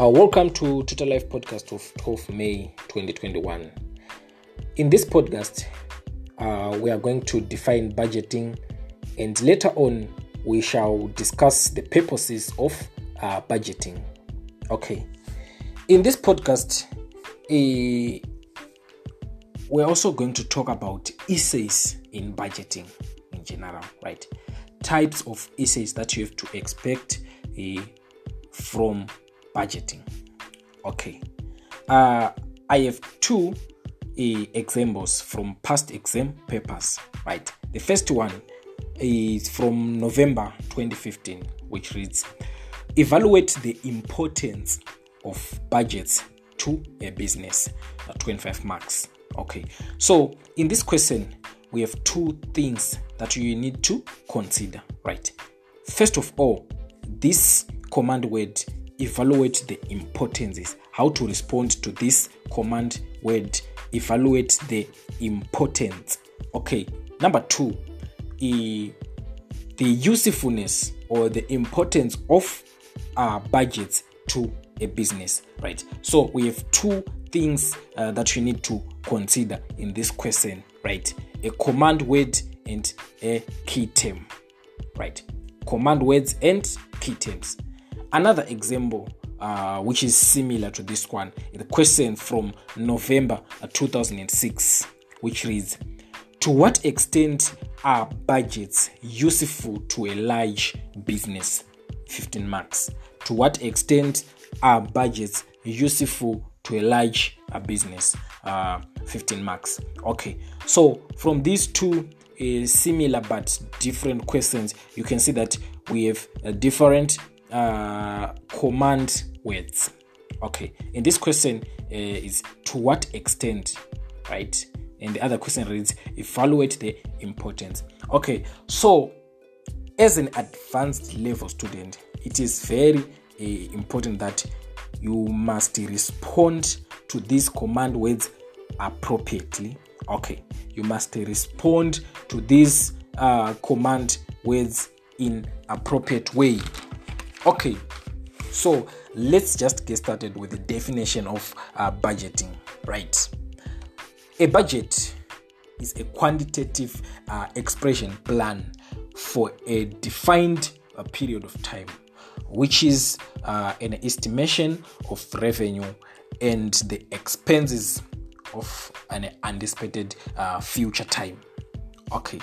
Uh, welcome to Total Life podcast of 12 May 2021. In this podcast, uh, we are going to define budgeting, and later on, we shall discuss the purposes of uh, budgeting. Okay, in this podcast, uh, we're also going to talk about essays in budgeting in general, right? Types of essays that you have to expect uh, from budgeting. Okay, uh, I have two uh, examples from past exam papers, right? The first one is from November 2015, which reads Evaluate the importance of budgets to a business, uh, 25 marks. Okay, so in this question, we have two things that you need to consider, right? First of all, this command word evaluate the importances, how to respond to this command word evaluate the importance. Okay, number two, e- the usefulness or the importance of our budgets to a business, right? So we have two things uh, that you need to consider in this question, right? A command word and a key term, right? Command words and key terms. Another example, uh, which is similar to this one, the question from November uh, 2006, which reads To what extent are budgets useful to a large business? 15 marks. To what extent are budgets useful to a large uh, business? Uh, 15 marks. Okay, so from these two uh, similar but different questions, you can see that we have uh, different uh, command words. Okay, in this question uh, is to what extent, right? And the other question reads evaluate the importance. Okay, so as an advanced level student, it is very uh, important that you must respond to these command words appropriately. Okay, you must respond to these uh, command words in appropriate way. Okay, so let's just get started with the definition of uh, budgeting, right? A budget is a quantitative uh, expression plan for a defined uh, period of time, which is uh, an estimation of revenue and the expenses of an anticipated uh, future time. Okay,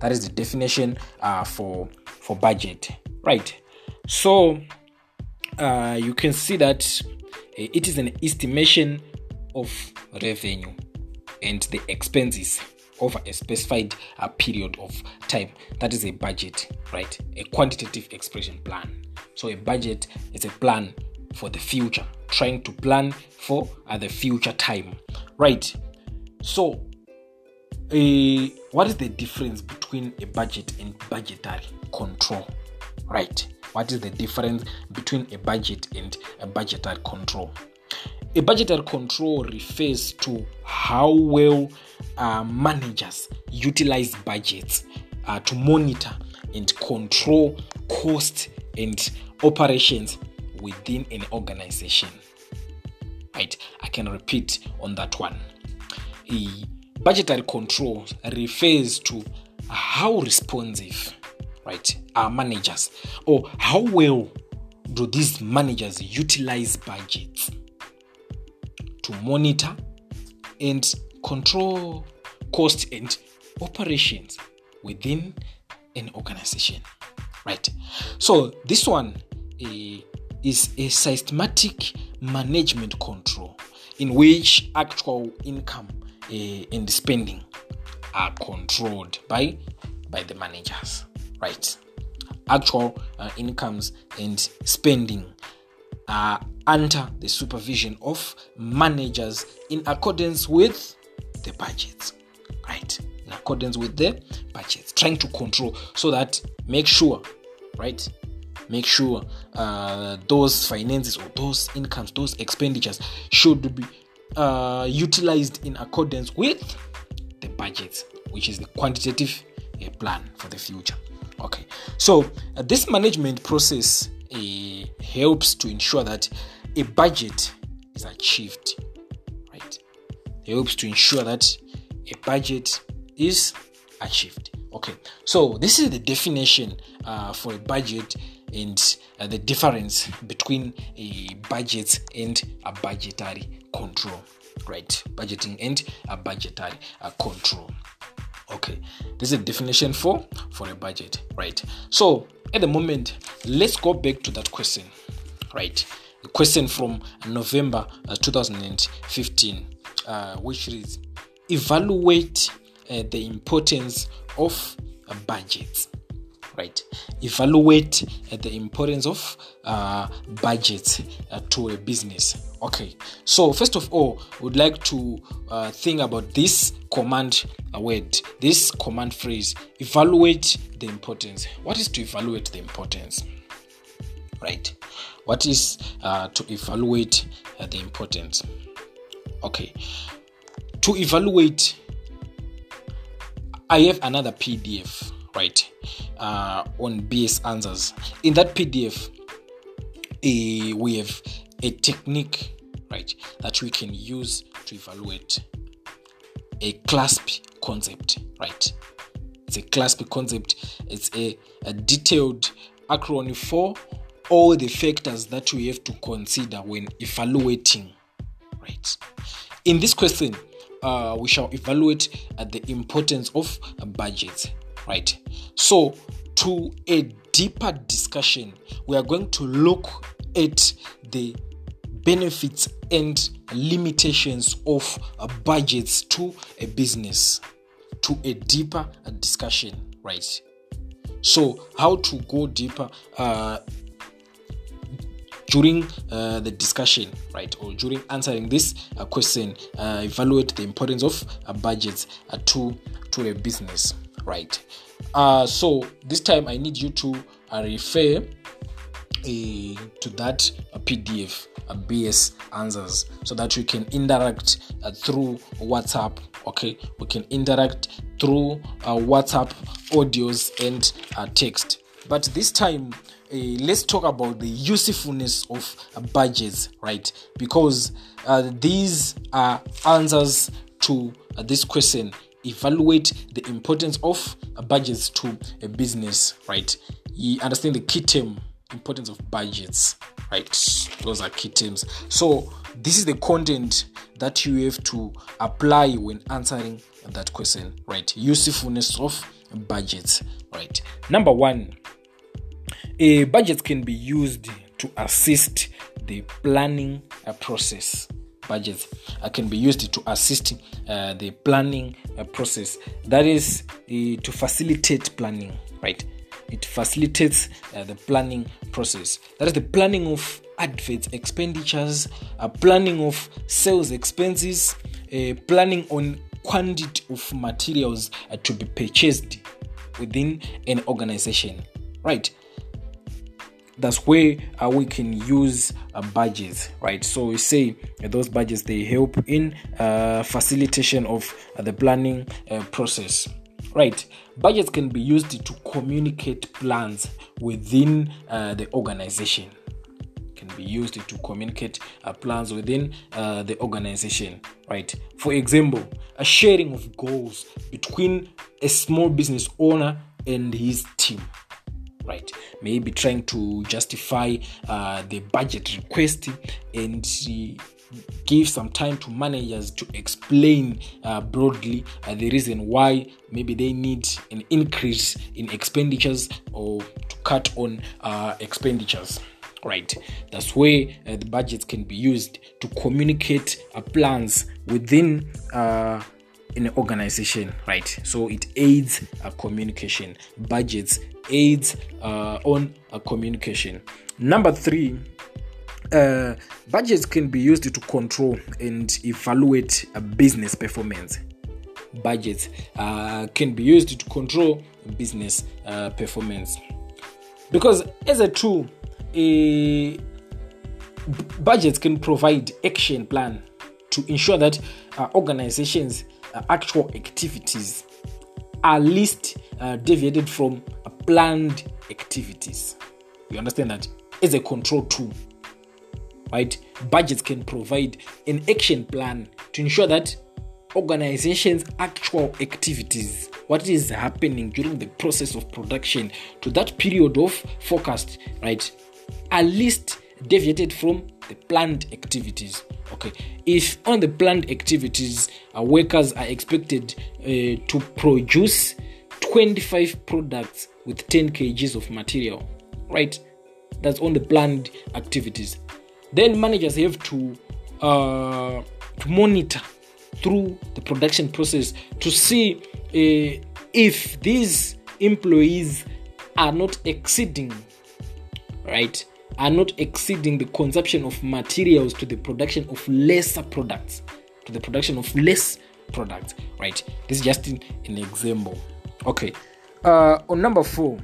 that is the definition uh, for for budget, right? So uh, you can see that it is an estimation of revenue and the expenses over a specified uh, period of time. That is a budget, right? A quantitative expression plan. So a budget is a plan for the future, trying to plan for uh, the future time, right? So, uh, what is the difference between a budget and budgetary control, right? What is the difference between a budget and a budgetary control? A budgetary control refers to how well uh, managers utilize budgets uh, to monitor and control cost and operations within an organization. Right, I can repeat on that one. A budgetary control refers to how responsive right? Are managers. Or how well do these managers utilize budgets to monitor and control cost and operations within an organization right? So this one uh, is a systematic management control in which actual income uh, and spending are controlled by by the managers right. Actual uh, incomes and spending are under the supervision of managers in accordance with the budgets right. In accordance with the budgets trying to control so that make sure right? Make sure uh, those finances or those incomes those expenditures should be uh, utilized in accordance with the budget which is the quantitative uh, plan for the future okay so uh, this management process uh, helps to ensure that a budget is achieved. Right? It helps to ensure that a budget is achieved. Okay, so this is the definition uh, for a budget and uh, the difference between a budget and a budgetary control. Right, budgeting and a budgetary uh, control. Okay, this is a definition for for a budget. Right, so at the moment, let's go back to that question. Right, the question from November uh, 2015, uh, which is evaluate uh, the importance of uh, budgets right? Evaluate uh, the importance of uh, budgets uh, to a business. Okay. So first of all would like to uh, think about this command word this command phrase. Evaluate the importance. What is to evaluate the importance? Right. What is uh, to evaluate uh, the importance? Okay. To evaluate i have another pdf right uh, on bs answers. In that pdf uh, we have a technique right that we can use to evaluate a clasp concept right? It's a clasp concept. It's a, a detailed acronym for all the factors that we have to consider when evaluating right? In this question uh, we shall evaluate uh, the importance of budgets right? So to a deeper discussion we are going to look at the benefits and limitations of uh, budgets to a business to a deeper uh, discussion right? So how to go deeper uh, during uh, the discussion, right, or during answering this uh, question, uh, evaluate the importance of budgets to to a business, right? Uh, so this time I need you to refer to that PDF, BS answers, so that we can interact through WhatsApp. Okay, we can interact through WhatsApp audios and text. But this time uh, let's talk about the usefulness of uh, budgets, right? Because uh, these are answers to uh, this question. Evaluate the importance of uh, budgets to a business, right? You understand the key term, importance of budgets, right? Those are key terms. So this is the content that you have to apply when answering that question, right? Usefulness of budgets, right? Number one a budget can be used to assist the planning uh, process. Budgets uh, can be used to assist uh, the planning uh, process. That is uh, to facilitate planning, right? It facilitates uh, the planning process. That is the planning of adverts expenditures, planning of sales expenses, planning on quantity of materials to be purchased within an organization, right? That's where uh, we can use uh, budgets right? So we say uh, those budgets they help in uh, facilitation of uh, the planning uh, process right? Budgets can be used to communicate plans within the organization. Can be used to communicate plans within the organization right? For example a sharing of goals between a small business owner and his team right? Maybe trying to justify uh, the budget request and give some time to managers to explain uh, broadly uh, the reason why maybe they need an increase in expenditures or to cut on uh, expenditures right? That's where uh, the budgets can be used to communicate uh, plans within uh, an organization right? So it aids uh, communication. Budgets aids uh, on uh, communication. Number three uh, budgets can be used to control and evaluate a business performance. Budgets uh, can be used to control business uh, performance. Because as a tool a budgets can provide action plan to ensure that uh, organizations actual activities are least uh, deviated from uh, planned activities. You understand that? As a control tool. right? Budgets can provide an action plan to ensure that organizations' actual activities, what is happening during the process of production to that period of forecast, right, are least deviated from the planned activities. Okay, if on the planned activities, uh, workers are expected uh, to produce 25 products with 10 kgs of material, right? That's on the planned activities. Then managers have to uh, to monitor through the production process to see uh, if these employees are not exceeding, right? Are not exceeding the consumption of materials to the production of lesser products, to the production of less products, right? This is just an, example. Okay. Uh, on number four,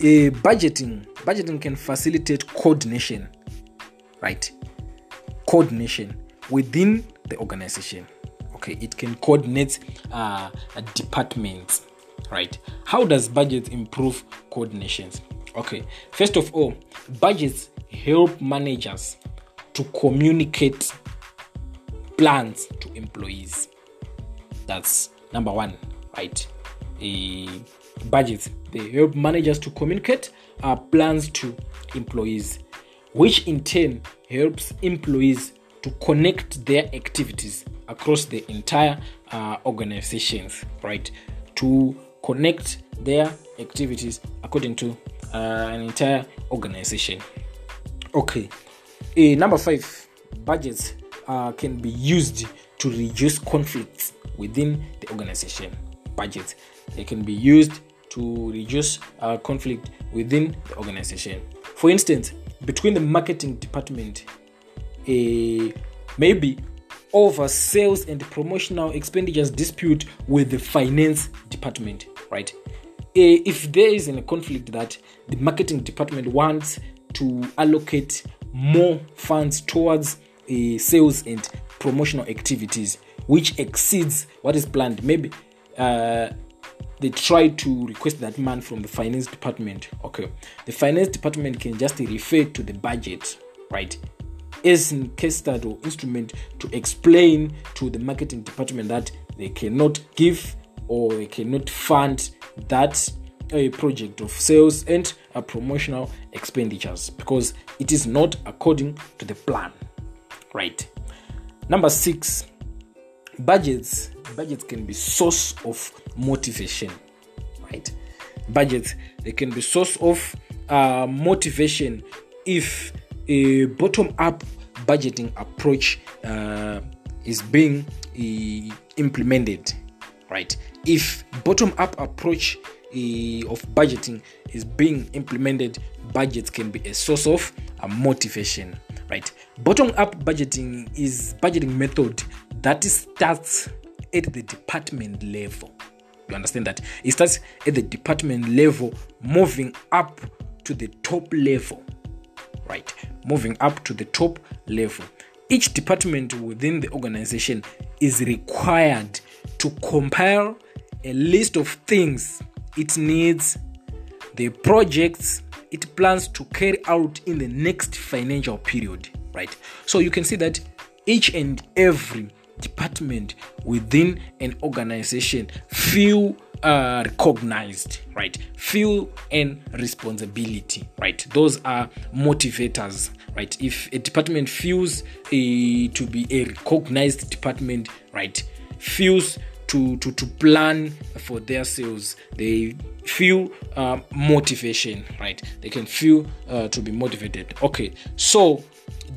a budgeting. Budgeting can facilitate coordination, right? Coordination within the organization. Okay, it can coordinate uh, departments, right? How does budget improve coordinations? Okay, first of all, budgets help managers to communicate plans to employees. That's number one, right? A budgets they help managers to communicate uh, plans to employees, which in turn helps employees to connect their activities across the entire uh, organizations, right? To connect their activities according to uh, an entire organization. Okay, uh, number five, budgets uh, can be used to reduce conflicts within the organization. Budgets they can be used to reduce uh, conflict within the organization. For instance, between the marketing department a maybe over sales and promotional expenditures dispute with the finance department, right? If there is a conflict that the marketing department wants to allocate more funds towards uh, sales and promotional activities, which exceeds what is planned, maybe uh, they try to request that man from the finance department. Okay, the finance department can just refer to the budget, right? as in case study or instrument to explain to the marketing department that they cannot give or they cannot fund that a project of sales and a promotional expenditures because it is not according to the plan. Right. Number six budgets. Budgets can be source of motivation. Right. Budgets they can be source of uh, motivation if a bottom up budgeting approach uh, is being uh, implemented right? If bottom up approach uh, of budgeting is being implemented budgets can be a source of uh, motivation right? Bottom up budgeting is budgeting method that starts at the department level. You understand that? It starts at the department level moving up to the top level right? Moving up to the top level. Each department within the organization is required to compile a list of things it needs, the projects it plans to carry out in the next financial period, right? So you can see that each and every department within an organization feel uh, recognized, right? Feel and responsibility, right? Those are motivators, right? If a department feels a, to be a recognized department, right, feels to, to, to plan for their sales, they feel uh, motivation, right? They can feel uh, to be motivated. Okay, so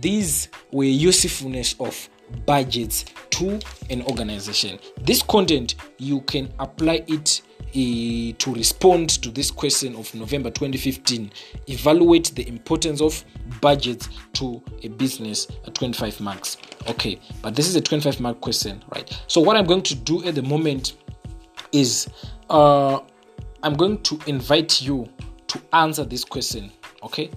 these were usefulness of budgets to an organization. This content you can apply it uh, to respond to this question of November 2015. Evaluate the importance of budgets to a business at 25 marks. Okay, but this is a 25 mark question, right? So, what I'm going to do at the moment is uh, I'm going to invite you to answer this question. Okay,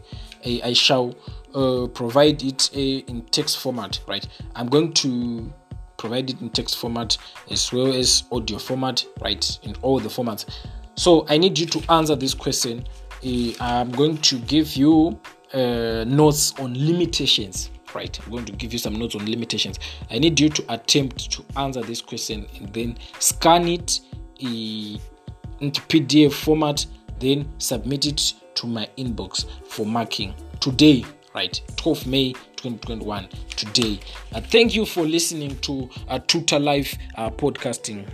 I, I shall uh, provide it uh, in text format, right? I'm going to provide it in text format as well as audio format, right? In all the formats. So I need you to answer this question. Uh, I'm going to give you uh, notes on limitations right i'm going to give you some notes on limitations. I need you to attempt to answer this question and then scan it into pdf format then submit it to my inbox for marking. Today right 12 may 2021 today. Uh, thank you for listening to uh, tutor life uh, podcasting